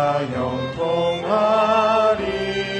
만사형통하리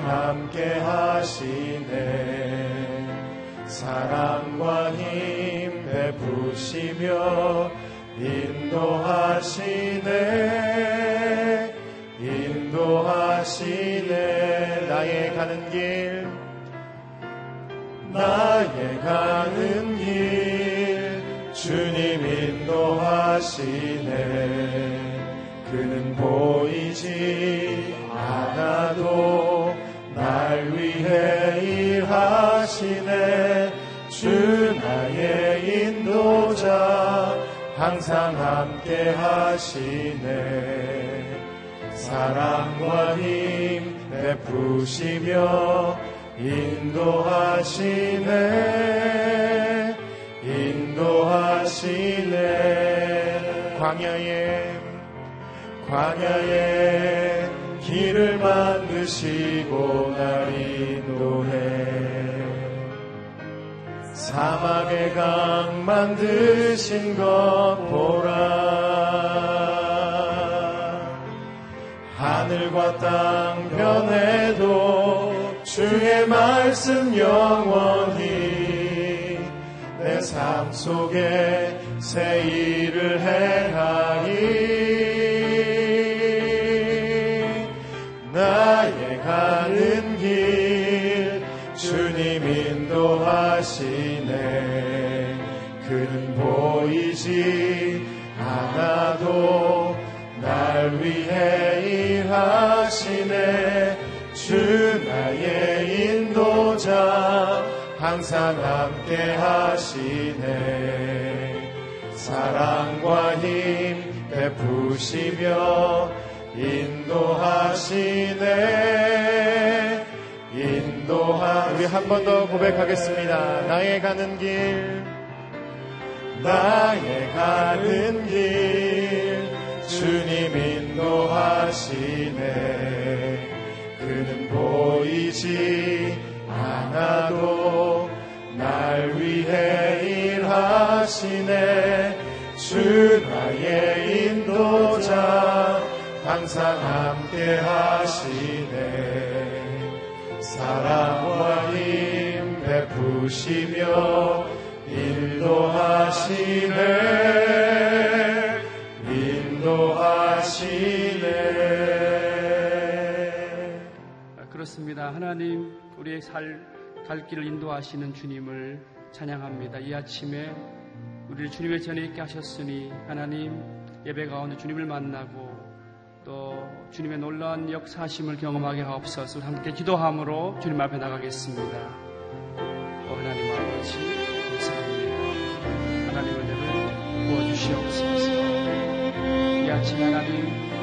함께 하시네. 사랑과 힘 베푸시며 인도하시네. 인도하시네. 나의 가는 길. 나의 가는 길. 주님 인도하시네. 그는 보이지 않아도 일하시네. 주 나의 인도자 항상 함께 하시네. 사랑과 힘 베푸시며 인도하시네. 인도하시네. 광야에 광야에 길을 만드시고 날인 사막의 강 만드신 것 보라. 하늘과 땅 변해도 주의 말씀 영원히 내 삶 속에 새 일을 행하니 항상 함께 하시네. 사랑과 힘 베푸시며 인도하시네. 인도하 우리 한 번 더 고백하겠습니다. 나의 가는 길. 나의 가는 길. 주님 인도하시네. 그는 보이지 하시네 주 나의 인도자 항상 함께 하시네 사랑과 힘 베푸시며 인도하시네 인도하시네 그렇습니다. 하나님 우리의 살, 갈 길을 인도하시는 주님을 찬양합니다. 이 아침에 우리를 주님의 전에 있게 하셨으니 하나님 예배 가운데 주님을 만나고 또 주님의 놀라운 역사심을 경험하게 하옵소서 함께 기도함으로 주님 앞에 나가겠습니다. 오 하나님 아버지 감사합니다. 하나님 은혜를 부어주시옵소서 이 아침 하나님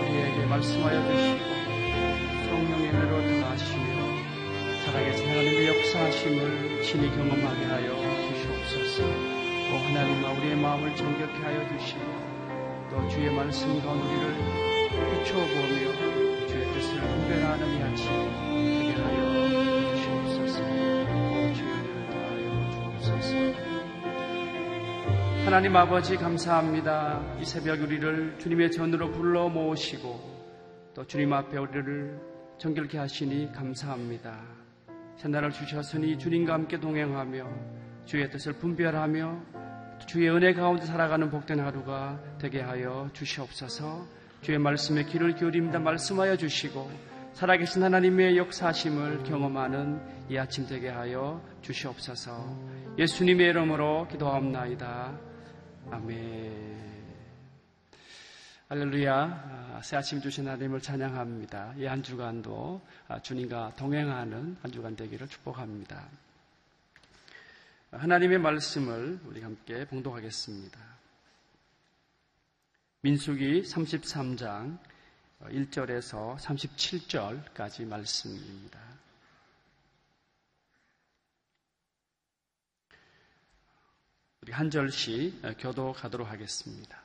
우리에게 말씀하여 주시고 성령의 은혜로 더하시며 살아계신 하나님의 역사하심을 친히 경험하게 하여 우리의 마음을 정결케 하여 주시고 또 주의 말씀 가운데 우리를 비춰보며 주의 뜻을 분별하는 이 아침 되게 하여 주시옵소서. 오 주의 더하여 주옵소서. 하나님 아버지 감사합니다. 이 새벽 우리를 주님의 전으로 불러 모으시고 또 주님 앞에 우리를 정결케 하시니 감사합니다. 새날을 주셨으니 주님과 함께 동행하며 주의 뜻을 분별하며 주의 은혜 가운데 살아가는 복된 하루가 되게 하여 주시옵소서 주의 말씀에 귀를 기울입니다 말씀하여 주시고 살아계신 하나님의 역사심을 경험하는 이 아침 되게 하여 주시옵소서 예수님의 이름으로 기도하옵나이다 아멘 할렐루야. 아, 새 아침 주신 하나님을 찬양합니다. 이 한 주간도 아, 주님과 동행하는 한 주간 되기를 축복합니다. 하나님의 말씀을 우리 함께 봉독하겠습니다. 민수기 33장 1절에서 37절까지 말씀입니다. 우리 한 절씩 교도가도록 하겠습니다.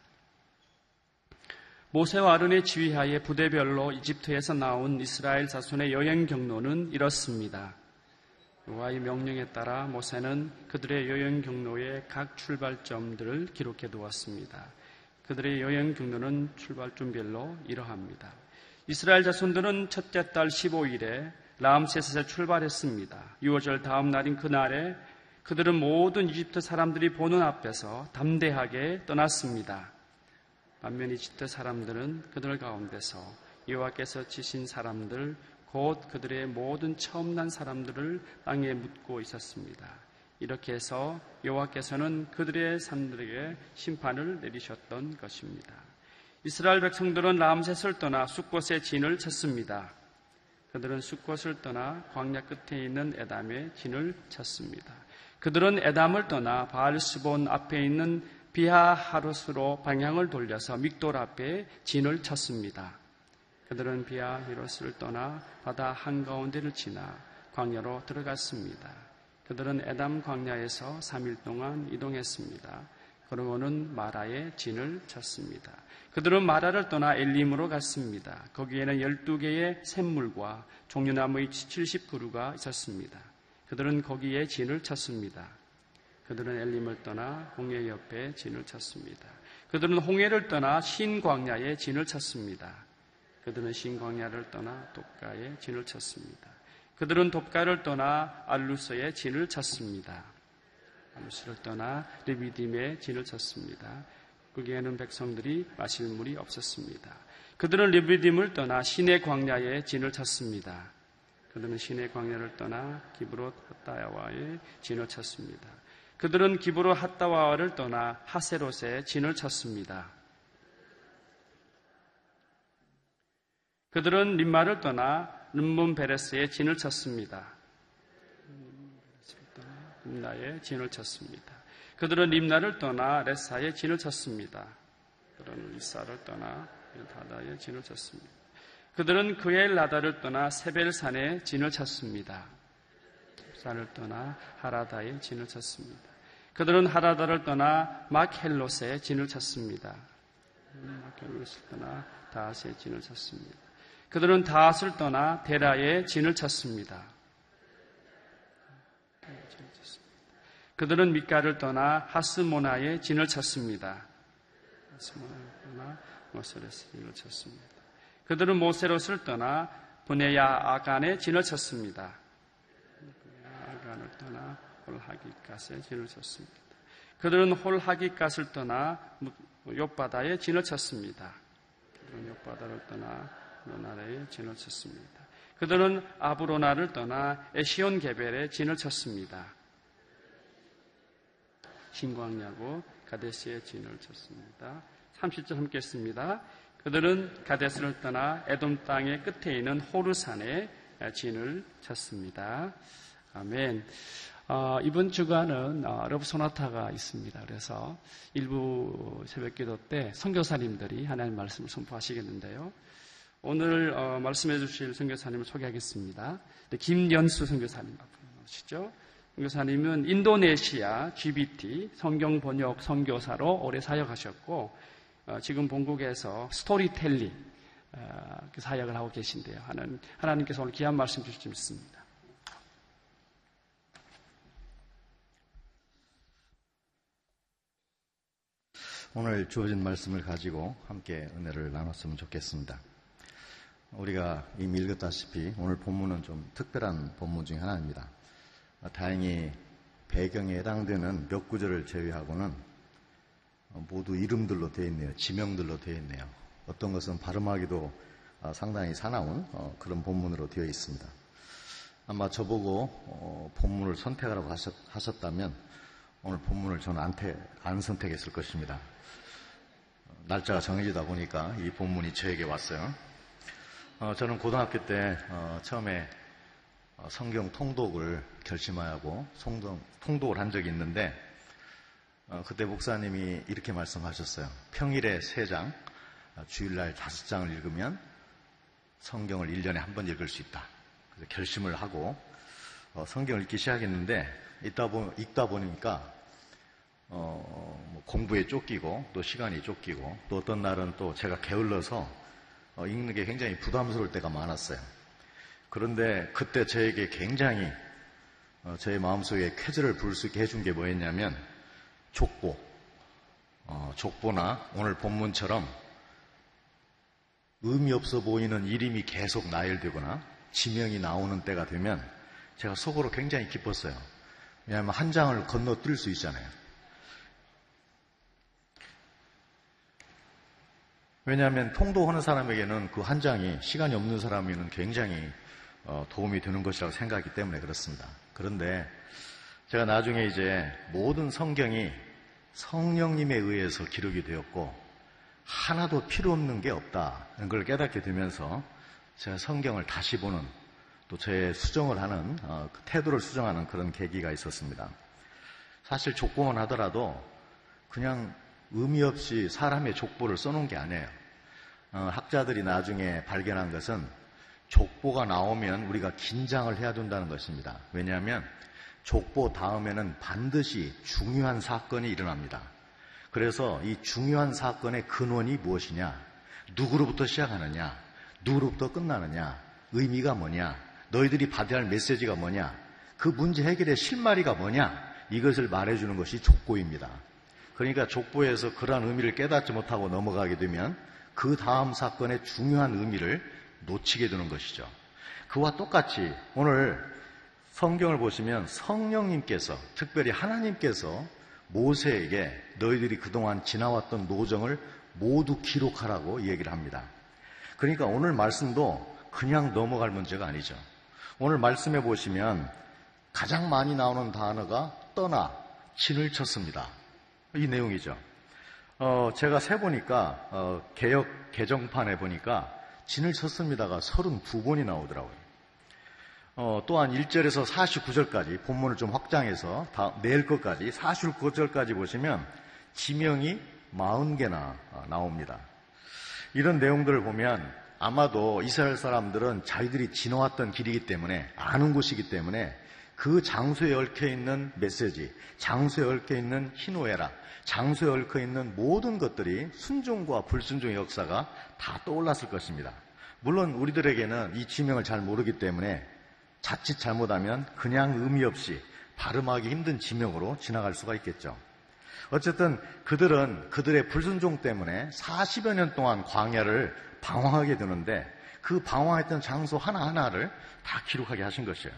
모세와 아론의 지휘하에 부대별로 이집트에서 나온 이스라엘 자손의 여행 경로는 이렇습니다. 여호와의 명령에 따라 모세는 그들의 여행 경로의 각 출발점들을 기록해 두었습니다. 그들의 여행 경로는 출발점별로 이러합니다. 이스라엘 자손들은 첫째 달 15일에 라암세스에 출발했습니다. 6월절 다음 날인 그날에 그들은 모든 이집트 사람들이 보는 앞에서 담대하게 떠났습니다. 반면 이집트 사람들은 그들 가운데서 여호와께서 지신 사람들 곧 그들의 모든 처음 난 사람들을 땅에 묻고 있었습니다. 이렇게 해서 여호와께서는 그들의 사람들에게 심판을 내리셨던 것입니다. 이스라엘 백성들은 람셋을 떠나 숫곳에 진을 쳤습니다. 그들은 숫곳을 떠나 광야 끝에 있는 에담에 진을 쳤습니다. 그들은 에담을 떠나 바알스본 앞에 있는 비하하루스로 방향을 돌려서 믹돌 앞에 진을 쳤습니다. 그들은 비하히로스를 떠나 바다 한가운데를 지나 광야로 들어갔습니다. 그들은 에담 광야에서 3일 동안 이동했습니다. 그러고는 마라에 진을 쳤습니다. 그들은 마라를 떠나 엘림으로 갔습니다. 거기에는 12개의 샘물과 종려나무의 70그루가 있었습니다. 그들은 거기에 진을 쳤습니다. 그들은 엘림을 떠나 홍해 옆에 진을 쳤습니다. 그들은 홍해를 떠나 신광야에 진을 쳤습니다. 그들은 신광야를 떠나 독가에 진을 쳤습니다. 그들은 독가를 떠나 알루스에 진을 쳤습니다. 알루스를 떠나 리비딤에 진을 쳤습니다. 거기에는 백성들이 마실 물이 없었습니다. 그들은 리비딤을 떠나 신의 광야에 진을 쳤습니다. 그들은 신의 광야를 떠나 기브롯 핫다야와에 진을 쳤습니다. 그들은 기브로 핫다와를 떠나 하세롯에 진을 쳤습니다. 그들은 림마를 떠나 름문 베레스에 진을 쳤습니다. 림나에 진을 쳤습니다. 그들은 림나를 떠나 레사에 진을 쳤습니다. 그들은 이사를 떠나 다다에 진을 쳤습니다. 그들은 그엘 나다를 떠나 세벨산에 진을 쳤습니다. 산을 떠나 하라다에 진을 쳤습니다. 그들은 하라다를 떠나 마켈롯에 진을 쳤습니다. 마켈롯을 떠나 다스에 진을 쳤습니다. 그들은 다스를 떠나 데라에 진을 쳤습니다. 그들은 밑가를 떠나 하스모나에 진을 쳤습니다. 하스모나에 떠나 모세레스 진을 쳤습니다. 그들은 모세롯을 떠나 분해야 아간에 진을 쳤습니다. 아간을 떠나 홀하기갓에 진을 쳤습니다. 그들은 홀하기갓을 떠나 옆바다에 진을 쳤습니다. 그들은 옆바다를 떠나 로나라에 진을 쳤습니다. 그들은 아브로나를 떠나 에시온 게벨에 진을 쳤습니다. 신광야고 가데스에 진을 쳤습니다. 30절 함께 했습니다. 그들은 가데스를 떠나 에돔 땅의 끝에 있는 호르산에 진을 쳤습니다. 아멘. 어, 이번 주간은 어, 러브 소나타가 있습니다. 그래서 일부 새벽 기도 때 선교사님들이 하나님 말씀을 선포하시겠는데요. 오늘 어, 말씀해 주실 선교사님을 소개하겠습니다. 김연수 선교사님 앞으로 나오시죠. 선교사님은 인도네시아 GBT 성경 번역 선교사로 오래 사역하셨고 어, 지금 본국에서 스토리텔링 어, 그 사역을 하고 계신데요. 하나님, 하나님께서 오늘 귀한 말씀 주실 수 있습니다. 오늘 주어진 말씀을 가지고 함께 은혜를 나눴으면 좋겠습니다. 우리가 이미 읽었다시피 오늘 본문은 좀 특별한 본문 중 하나입니다. 다행히 배경에 해당되는 몇 구절을 제외하고는 어, 모두 이름들로 되어 있네요. 지명들로 되어 있네요. 어떤 것은 발음하기도 아, 상당히 사나운 어, 그런 본문으로 되어 있습니다. 아마 저보고 어, 본문을 선택하라고 하셨다면 오늘 본문을 저는 안, 태, 안 선택했을 것입니다. 날짜가 정해지다 보니까 이 본문이 저에게 왔어요. 저는 고등학교 때 처음에 성경 통독을 결심하고 통독을 한 적이 있는데 어, 그때 목사님이 이렇게 말씀하셨어요. 평일에 세 장, 어, 주일날 다섯 장을 읽으면 성경을 1년에 한 번 읽을 수 있다. 그래서 결심을 하고 어, 성경을 읽기 시작했는데 읽다, 보, 읽다 보니까 어, 뭐 공부에 쫓기고 또 시간이 쫓기고 또 어떤 날은 또 제가 게을러서 어, 읽는 게 굉장히 부담스러울 때가 많았어요. 그런데 그때 저에게 굉장히 어, 저의 마음속에 쾌재를 부를 수 있게 해준 게 뭐였냐면 족보, 어, 족보나 오늘 본문처럼 의미 없어 보이는 이름이 계속 나열되거나 지명이 나오는 때가 되면 제가 속으로 굉장히 기뻤어요. 왜냐하면 한 장을 건너뛸 수 있잖아요. 왜냐하면 통도하는 사람에게는 그 한 장이 시간이 없는 사람에는 굉장히 어, 도움이 되는 것이라고 생각하기 때문에 그렇습니다. 그런데 제가 나중에 이제 모든 성경이 성령님에 의해서 기록이 되었고 하나도 필요 없는 게 없다는 걸 깨닫게 되면서 제가 성경을 다시 보는 또 제 수정을 하는 어, 그 태도를 수정하는 그런 계기가 있었습니다. 사실 족보만 하더라도 그냥 의미 없이 사람의 족보를 써놓은 게 아니에요. 어, 학자들이 나중에 발견한 것은 족보가 나오면 우리가 긴장을 해야 된다는 것입니다. 왜냐하면 족보 다음에는 반드시 중요한 사건이 일어납니다. 그래서 이 중요한 사건의 근원이 무엇이냐? 누구로부터 시작하느냐? 누구로부터 끝나느냐? 의미가 뭐냐? 너희들이 받아야 할 메시지가 뭐냐? 그 문제 해결의 실마리가 뭐냐? 이것을 말해주는 것이 족보입니다. 그러니까 족보에서 그러한 의미를 깨닫지 못하고 넘어가게 되면 그 다음 사건의 중요한 의미를 놓치게 되는 것이죠. 그와 똑같이 오늘 성경을 보시면 성령님께서 특별히 하나님께서 모세에게 너희들이 그동안 지나왔던 노정을 모두 기록하라고 얘기를 합니다. 그러니까 오늘 말씀도 그냥 넘어갈 문제가 아니죠. 오늘 말씀해 보시면 가장 많이 나오는 단어가 떠나, 진을 쳤습니다. 이 내용이죠. 어, 제가 세보니까, 어, 개혁 개정판에 보니까 진을 쳤습니다가 32번이 나오더라고요. 어, 또한 1절에서 49절까지 본문을 좀 확장해서 다, 내일 것까지 49절까지 보시면 지명이 40개나 어, 나옵니다. 이런 내용들을 보면 아마도 이스라엘 사람들은 자기들이 지나왔던 길이기 때문에 아는 곳이기 때문에 그 장소에 얽혀 있는 메시지, 장소에 얽혀 있는 희노애락, 장소에 얽혀 있는 모든 것들이 순종과 불순종의 역사가 다 떠올랐을 것입니다. 물론 우리들에게는 이 지명을 잘 모르기 때문에 자칫 잘못하면 그냥 의미 없이 발음하기 힘든 지명으로 지나갈 수가 있겠죠. 어쨌든 그들은 그들의 불순종 때문에 40여 년 동안 광야를 방황하게 되는데 그 방황했던 장소 하나하나를 다 기록하게 하신 것이에요.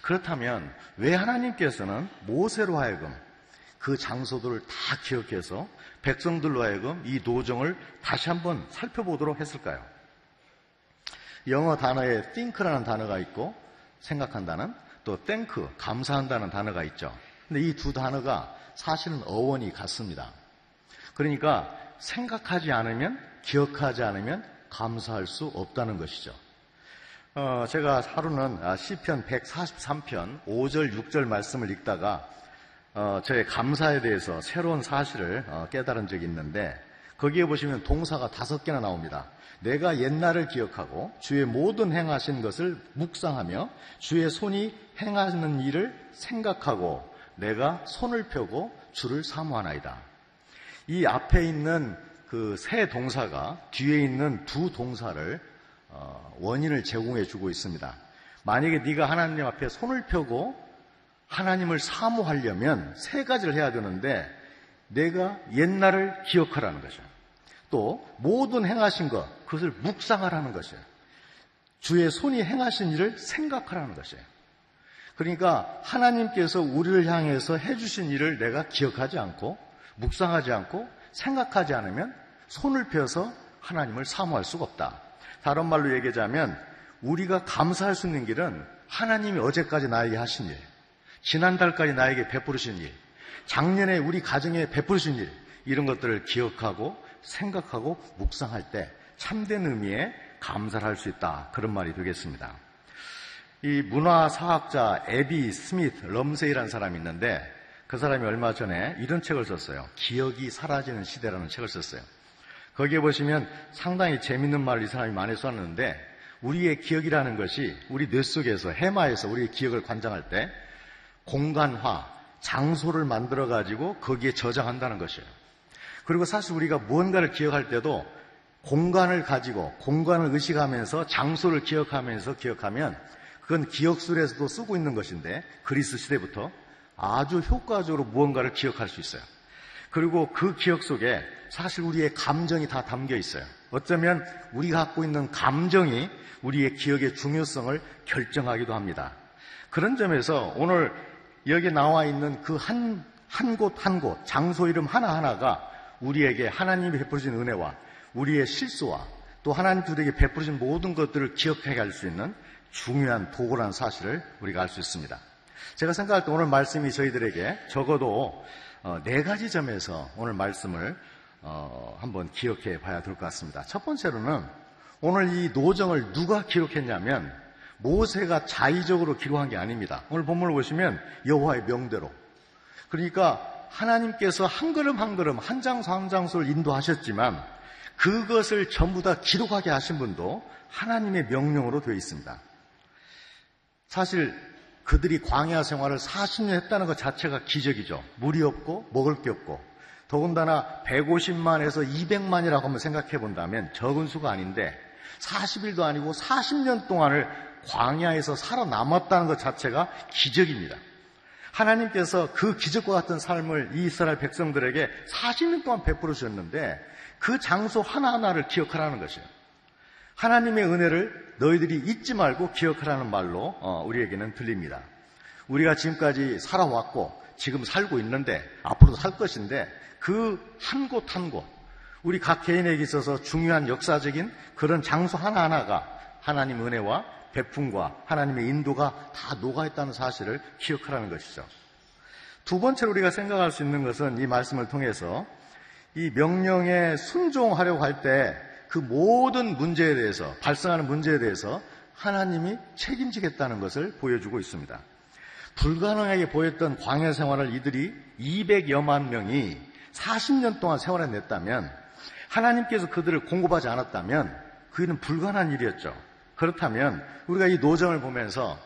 그렇다면 왜 하나님께서는 모세로 하여금 그 장소들을 다 기억해서 백성들로 하여금 이 노정을 다시 한번 살펴보도록 했을까요? 영어 단어에 think라는 단어가 있고 생각한다는 또 thank 감사한다는 단어가 있죠. 근데 이 두 단어가 사실은 어원이 같습니다. 그러니까 생각하지 않으면 기억하지 않으면 감사할 수 없다는 것이죠. 어, 제가 하루는 아, 시편 143편 5절 6절 말씀을 읽다가 어, 저의 감사에 대해서 새로운 사실을 어, 깨달은 적이 있는데 거기에 보시면 동사가 다섯 개나 나옵니다. 내가 옛날을 기억하고 주의 모든 행하신 것을 묵상하며 주의 손이 행하는 일을 생각하고 내가 손을 펴고 주를 사모하나이다. 이 앞에 있는 그 세 동사가 뒤에 있는 두 동사를 어, 원인을 제공해 주고 있습니다. 만약에 네가 하나님 앞에 손을 펴고 하나님을 사모하려면 세 가지를 해야 되는데 내가 옛날을 기억하라는 거죠. 또 모든 행하신 것 그것을 묵상하라는 것이에요. 주의 손이 행하신 일을 생각하라는 것이에요. 그러니까 하나님께서 우리를 향해서 해주신 일을 내가 기억하지 않고 묵상하지 않고 생각하지 않으면 손을 펴서 하나님을 사모할 수가 없다. 다른 말로 얘기하자면 우리가 감사할 수 있는 길은 하나님이 어제까지 나에게 하신 일, 지난달까지 나에게 베푸신 일, 작년에 우리 가정에 베푸신 일, 이런 것들을 기억하고 생각하고 묵상할 때 참된 의미의 감사를 할 수 있다. 그런 말이 되겠습니다. 이 문화사학자 애비 스미스 럼지라는 사람이 있는데 그 사람이 얼마 전에 이런 책을 썼어요. 기억이 사라지는 시대라는 책을 썼어요. 거기에 보시면 상당히 재밌는 말을 이 사람이 많이 썼는데 우리의 기억이라는 것이 우리 뇌 속에서 해마에서 우리의 기억을 관장할 때 공간화, 장소를 만들어 가지고 거기에 저장한다는 것이에요. 그리고 사실 우리가 무언가를 기억할 때도 공간을 가지고 공간을 의식하면서 장소를 기억하면서 기억하면 그건 기억술에서도 쓰고 있는 것인데 그리스 시대부터 아주 효과적으로 무언가를 기억할 수 있어요. 그리고 그 기억 속에 사실 우리의 감정이 다 담겨 있어요. 어쩌면 우리가 갖고 있는 감정이 우리의 기억의 중요성을 결정하기도 합니다. 그런 점에서 오늘 여기 나와 있는 그 한, 한 곳 한 곳, 장소 이름 하나하나가 우리에게 하나님이 베풀어진 은혜와 우리의 실수와 또 하나님 들에게 베풀어진 모든 것들을 기억해 갈 수 있는 중요한 도구라는 사실을 우리가 알 수 있습니다. 제가 생각할 때 오늘 말씀이 저희들에게 적어도 어, 네 가지 점에서 오늘 말씀을 어, 한번 기억해 봐야 될 것 같습니다. 첫 번째로는 오늘 이 노정을 누가 기록했냐면 모세가 자의적으로 기록한 게 아닙니다. 오늘 본문을 보시면 여호와의 명대로 그러니까 하나님께서 한 걸음 한 걸음 한 장소 한 장소를 인도하셨지만 그것을 전부 다 기록하게 하신 분도 하나님의 명령으로 되어 있습니다. 사실 그들이 광야 생활을 40년 했다는 것 자체가 기적이죠. 물이 없고 먹을 게 없고 더군다나 150만에서 200만이라고 한번 생각해 본다면 적은 수가 아닌데 40일도 아니고 40년 동안을 광야에서 살아남았다는 것 자체가 기적입니다. 하나님께서 그 기적과 같은 삶을 이 이스라엘 백성들에게 40년 동안 베풀어 주셨는데 그 장소 하나하나를 기억하라는 것이에요. 하나님의 은혜를 너희들이 잊지 말고 기억하라는 말로 어, 우리에게는 들립니다. 우리가 지금까지 살아왔고 지금 살고 있는데 앞으로도 살 것인데 그 한 곳 한 곳 우리 각 개인에게 있어서 중요한 역사적인 그런 장소 하나하나가 하나님 은혜와 베품과 하나님의 인도가 다 녹아있다는 사실을 기억하라는 것이죠. 두 번째로 우리가 생각할 수 있는 것은 이 말씀을 통해서 이 명령에 순종하려고 할 때 그 모든 문제에 대해서 발생하는 문제에 대해서 하나님이 책임지겠다는 것을 보여주고 있습니다. 불가능하게 보였던 광야 생활을 이들이 200여만 명이 40년 동안 생활해냈다면 하나님께서 그들을 공급하지 않았다면 그는 불가능한 일이었죠. 그렇다면 우리가 이 노정을 보면서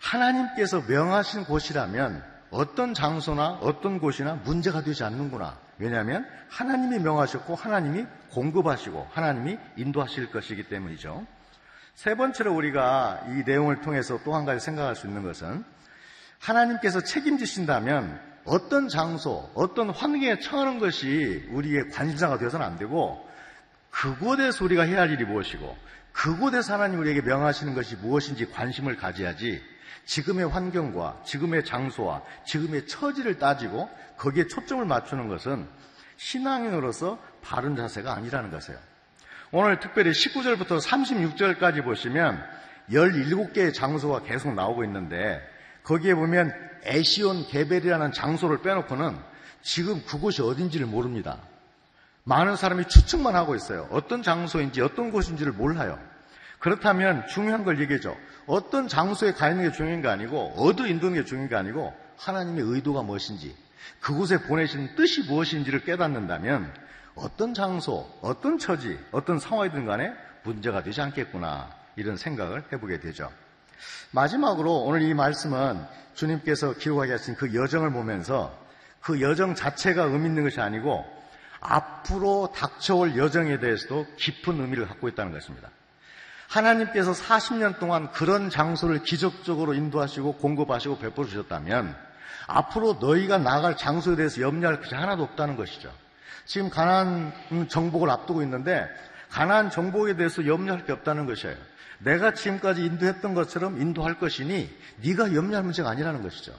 하나님께서 명하신 곳이라면 어떤 장소나 어떤 곳이나 문제가 되지 않는구나. 왜냐하면 하나님이 명하셨고 하나님이 공급하시고 하나님이 인도하실 것이기 때문이죠. 세 번째로 우리가 이 내용을 통해서 또 한 가지 생각할 수 있는 것은 하나님께서 책임지신다면 어떤 장소, 어떤 환경에 처하는 것이 우리의 관심사가 되어서는 안 되고 그곳에서 우리가 해야 할 일이 무엇이고 그곳에서 하나님 우리에게 명하시는 것이 무엇인지 관심을 가져야지 지금의 환경과 지금의 장소와 지금의 처지를 따지고 거기에 초점을 맞추는 것은 신앙인으로서 바른 자세가 아니라는 것이에요. 오늘 특별히 19절부터 36절까지 보시면 17개의 장소가 계속 나오고 있는데 거기에 보면 에시온 게벨이라는 장소를 빼놓고는 지금 그곳이 어딘지를 모릅니다. 많은 사람이 추측만 하고 있어요. 어떤 장소인지 어떤 곳인지를 몰라요. 그렇다면 중요한 걸 얘기해줘. 어떤 장소에 가 있는 게 중요한 게 아니고 어디 인도는 게 중요한 게 아니고 하나님의 의도가 무엇인지 그곳에 보내신 뜻이 무엇인지를 깨닫는다면 어떤 장소, 어떤 처지, 어떤 상황이든 간에 문제가 되지 않겠구나 이런 생각을 해보게 되죠. 마지막으로 오늘 이 말씀은 주님께서 기록하게 하신 그 여정을 보면서 그 여정 자체가 의미 있는 것이 아니고 앞으로 닥쳐올 여정에 대해서도 깊은 의미를 갖고 있다는 것입니다. 하나님께서 40년 동안 그런 장소를 기적적으로 인도하시고 공급하시고 베풀어 주셨다면 앞으로 너희가 나갈 장소에 대해서 염려할 것이 하나도 없다는 것이죠. 지금 가난 정복을 앞두고 있는데 가난 정복에 대해서 염려할 게 없다는 것이에요. 내가 지금까지 인도했던 것처럼 인도할 것이니 네가 염려할 문제가 아니라는 것이죠.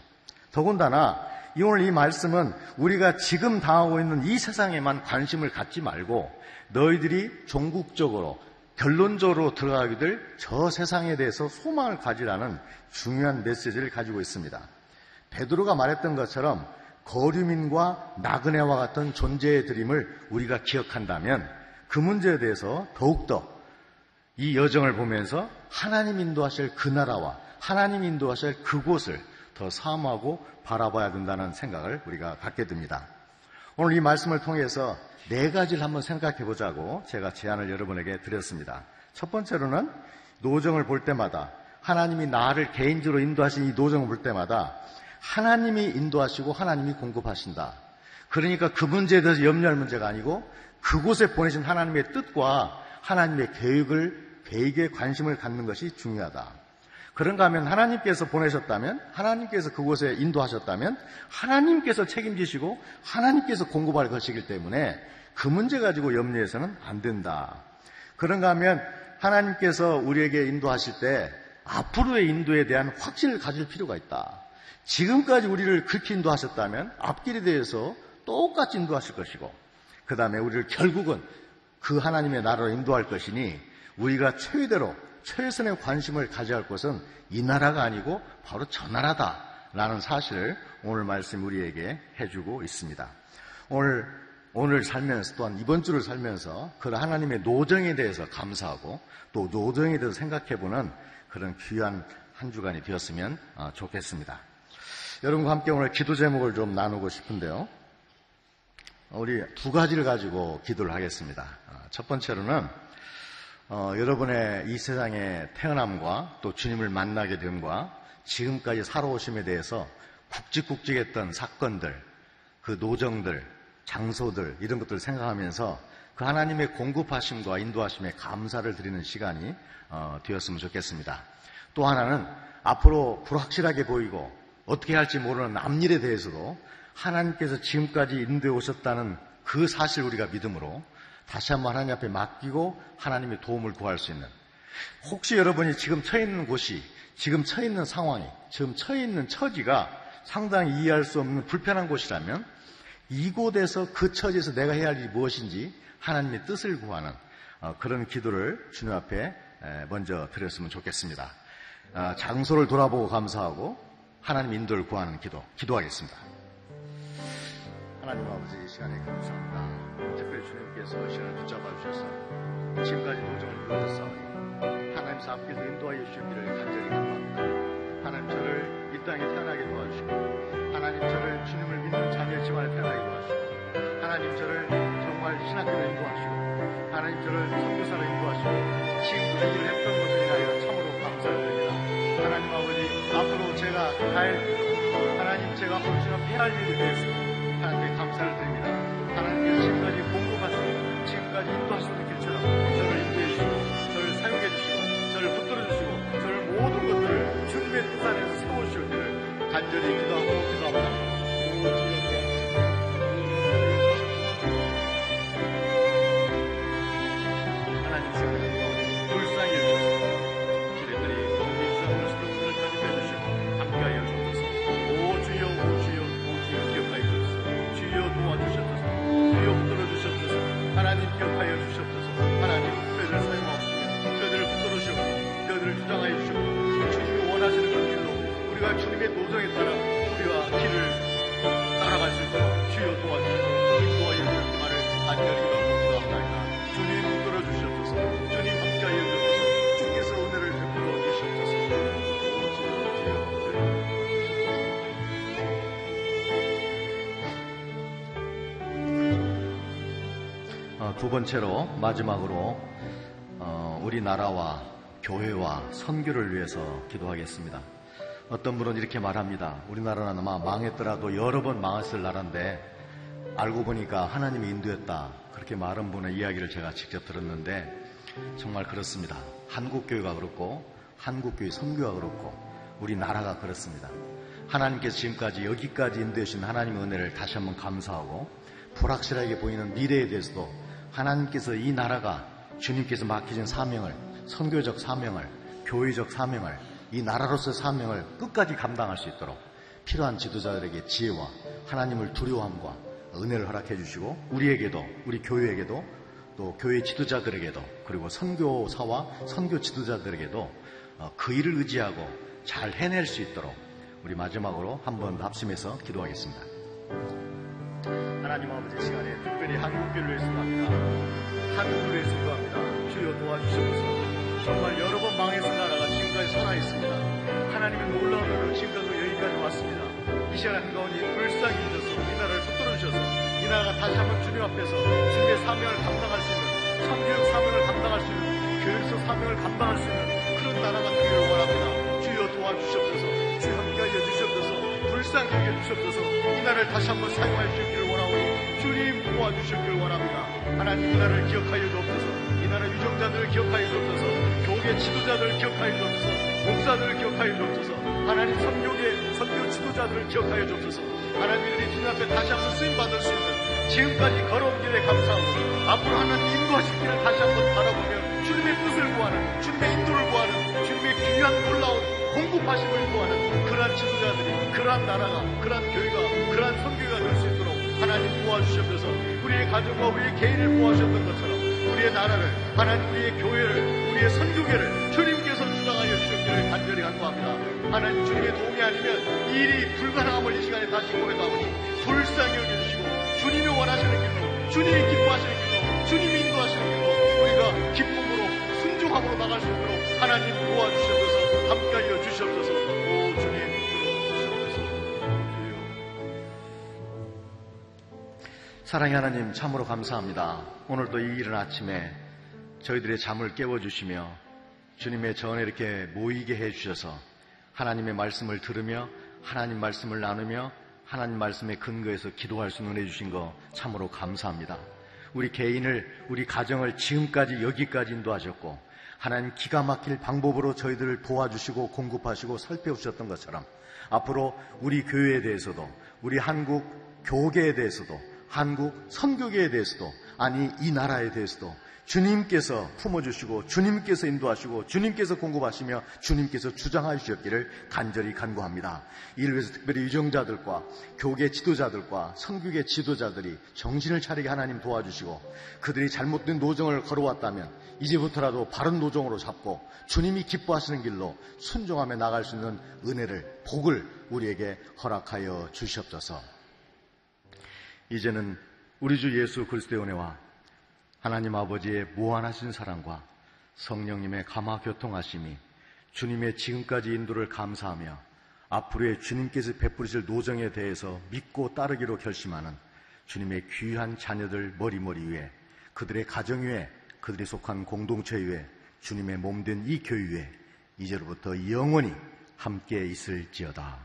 더군다나 오늘 이 말씀은 우리가 지금 당하고 있는 이 세상에만 관심을 갖지 말고 너희들이 종국적으로 결론적으로 들어가기들 저 세상에 대해서 소망을 가지라는 중요한 메시지를 가지고 있습니다. 베드로가 말했던 것처럼 거류민과 나그네와 같은 존재의 드림을 우리가 기억한다면 그 문제에 대해서 더욱더 이 여정을 보면서 하나님 인도하실 그 나라와 하나님 인도하실 그곳을 더 사모하고 바라봐야 된다는 생각을 우리가 갖게 됩니다. 오늘 이 말씀을 통해서 네 가지를 한번 생각해 보자고 제가 제안을 여러분에게 드렸습니다. 첫 번째로는 노정을 볼 때마다 하나님이 나를 개인적으로 인도하신 이 노정을 볼 때마다 하나님이 인도하시고 하나님이 공급하신다. 그러니까 그 문제에 대해서 염려할 문제가 아니고 그곳에 보내신 하나님의 뜻과 하나님의 계획을 계획에 관심을 갖는 것이 중요하다. 그런가 하면 하나님께서 보내셨다면 하나님께서 그곳에 인도하셨다면 하나님께서 책임지시고 하나님께서 공급할 것이기 때문에 그 문제 가지고 염려해서는 안 된다. 그런가 하면 하나님께서 우리에게 인도하실 때 앞으로의 인도에 대한 확신을 가질 필요가 있다. 지금까지 우리를 그렇게 인도하셨다면 앞길에 대해서 똑같이 인도하실 것이고 그 다음에 우리를 결국은 그 하나님의 나라로 인도할 것이니 우리가 최대로 최선의 관심을 가져야 할 것은 이 나라가 아니고 바로 저 나라다라는 사실을 오늘 말씀 우리에게 해주고 있습니다. 오늘 오늘 살면서 또한 이번 주를 살면서 그런 하나님의 노정에 대해서 감사하고 또 노정에 대해서 생각해보는 그런 귀한 한 주간이 되었으면 어, 좋겠습니다. 여러분과 함께 오늘 기도 제목을 좀 나누고 싶은데요. 우리 두 가지를 가지고 기도를 하겠습니다. 어, 첫 번째로는 어, 여러분의 이 세상에 태어남과 또 주님을 만나게 됨과 지금까지 살아오심에 대해서 굵직굵직했던 사건들, 그 노정들, 장소들 이런 것들을 생각하면서 그 하나님의 공급하심과 인도하심에 감사를 드리는 시간이 어, 되었으면 좋겠습니다. 또 하나는 앞으로 불확실하게 보이고 어떻게 할지 모르는 앞일에 대해서도 하나님께서 지금까지 인도해 오셨다는 그 사실 우리가 믿음으로 다시 한번 하나님 앞에 맡기고 하나님의 도움을 구할 수 있는 혹시 여러분이 지금 처해 있는 곳이 지금 처해 있는 상황이 지금 처해 있는 처지가 상당히 이해할 수 없는 불편한 곳이라면 이곳에서 그 처지에서 내가 해야 할 일이 무엇인지 하나님의 뜻을 구하는 어, 그런 기도를 주님 앞에 먼저 드렸으면 좋겠습니다. 아, 장소를 돌아보고 감사하고 하나님 인도를 구하는 기도, 기도하겠습니다. 하나님 아버지 이 시간에 감사합니다. 특별히 주님께서 시간을 붙잡아 주셔서 지금까지 노정을 이루어졌사오니 하나님 앞에서 인도하여 주시기를 간절히 간구합니다. 하나님 저를 이 땅에 태어나게 도와주시고 하나님 저를 주님을 믿는 자녀 집안에 태어나게 도와주시고 하나님 저를 정말 신학교로 인도하시고 하나님 저를 선교사로 인도하시고 지금 그 일을 했던 것을 인하여 참으로 감사드립니다. 하나님 아버지 앞으로 제가 할 하나님 제가 앞으로 주는 해할 일에 대해서 하나님께 감사를 드립니다. 하나님께서 지금까지 공급하시고 지금까지 인도하시는 길처럼 저를 인도해 주시고 저를 사용해 주시고 저를 붙들어 주시고 저를 모든 것들을 주님의 뜻 안에서 세워주시기를 간절히 기도하고 두 번째로 마지막으로 어, 우리나라와 교회와 선교를 위해서 기도하겠습니다. 어떤 분은 이렇게 말합니다. 우리나라는 아마 망했더라도 여러 번 망했을 나라인데 알고 보니까 하나님이 인도했다. 그렇게 말한 분의 이야기를 제가 직접 들었는데 정말 그렇습니다. 한국교회가 그렇고 한국교회 선교가 그렇고 우리나라가 그렇습니다. 하나님께서 지금까지 여기까지 인도해 주신 하나님의 은혜를 다시 한번 감사하고 불확실하게 보이는 미래에 대해서도 하나님께서 이 나라가 주님께서 맡기신 사명을 선교적 사명을 교회적 사명을 이 나라로서의 사명을 끝까지 감당할 수 있도록 필요한 지도자들에게 지혜와 하나님을 두려워함과 은혜를 허락해 주시고 우리에게도 우리 교회에게도 또 교회 지도자들에게도 그리고 선교사와 선교 지도자들에게도 어, 그 일을 의지하고 잘 해낼 수 있도록 우리 마지막으로 한 번 합심해서 기도하겠습니다. 하나님 아버지 시간에 특별히 한국교를 위해서 합니다. 한국을 위해서 기도합니다. 주여 도와주셔서 정말 여러 번 망해서 나라가 지금까지 살아있습니다. 하나님의 놀라운 은혜로 지금까지 여기까지 왔습니다. 이 시간 한가운데 불쌍히 주셔서 이 나라를 붙들어 주셔서 이 나라가 다시 한번 주님 앞에서 주님의 사명을 감당할 수 있는 선교적 사명을 감당할 수 있는 교육적 사명을 감당할 수 있는 그런 나라가 되기를 원합니다. 주여 도와주시옵소서 주여 함께하여 주시옵소서 여겨 주시옵소서. 이 나라를 다시 한번 사용할 수 있기를 원하오니 주님 도와주시기를 원합니다. 하나님 이 나라를 기억하여 주옵소서. 이 나라 유정자들을 기억하여 주옵소서. 교계 지도자들을 기억하여 주옵소서. 목사들을 기억하여 주옵소서. 하나님 선교계 선교 지도자들을 기억하여 주옵소서. 하나님들이 주님 앞에 다시 한번 쓰임 받을 수 있는 지금까지 걸어온 길에 감사하고 앞으로 하나님 인도하실 길을 다시 한번 바라보며 주님의 뜻을 구하는 주님의 인도를 구하는 주님의 귀한 놀라운 공급하심을 구하는 그러한 지도자들이 그러한 나라가 그러한 교회가 그러한 선교가 될 수 있도록 하나님 도와주시옵소서. 우리의 가정과 우리의 개인을 도와주셨던 것처럼 우리의 나라를 하나님 우리의 교회를 우리의 선교계를 주님께서 주장하여 주셨기를 간절히 간구합니다. 하나님 주님의 도움이 아니면 이 일이 불가능함을 이 시간에 다시 고백하오니 불쌍히 여겨주시고 주님이 원하시는 길로 주님이 기뻐하시는 길로 주님이 인도하시는 길로 우리가 기쁨으로 순종함으로 나갈 수 있도록 하나님 도와주시옵소서. 함께하여 주시옵소서 사랑의 하나님 참으로 감사합니다. 오늘도 이 이른 아침에 저희들의 잠을 깨워주시며 주님의 전에 이렇게 모이게 해주셔서 하나님의 말씀을 들으며 하나님 말씀을 나누며 하나님 말씀의 근거에서 기도할 수 있는 은혜 주신 거 참으로 감사합니다. 우리 개인을 우리 가정을 지금까지 여기까지 인도하셨고 하나님 기가 막힐 방법으로 저희들을 도와주시고 공급하시고 살펴주셨던 것처럼 앞으로 우리 교회에 대해서도 우리 한국 교계에 대해서도 한국 선교계에 대해서도 아니 이 나라에 대해서도 주님께서 품어주시고 주님께서 인도하시고 주님께서 공급하시며 주님께서 주장하여 주셨기를 간절히 간구합니다. 이를 위해서 특별히 유정자들과 교계 지도자들과 선교계 지도자들이 정신을 차리게 하나님 도와주시고 그들이 잘못된 노정을 걸어왔다면 이제부터라도 바른 노정으로 잡고 주님이 기뻐하시는 길로 순종하며 나갈 수 있는 은혜를 복을 우리에게 허락하여 주시옵소서. 이제는 우리 주 예수 그리스도의 은혜와 하나님 아버지의 무한하신 사랑과 성령님의 감화 교통하심이 주님의 지금까지 인도를 감사하며 앞으로의 주님께서 베푸리실 노정에 대해서 믿고 따르기로 결심하는 주님의 귀한 자녀들 머리머리 위에 그들의 가정 위에 그들이 속한 공동체 위에 주님의 몸 된 이 교회 위에 이제로부터 영원히 함께 있을지어다.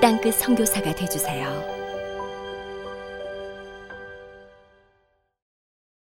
땅끝 선교사가 되주세요.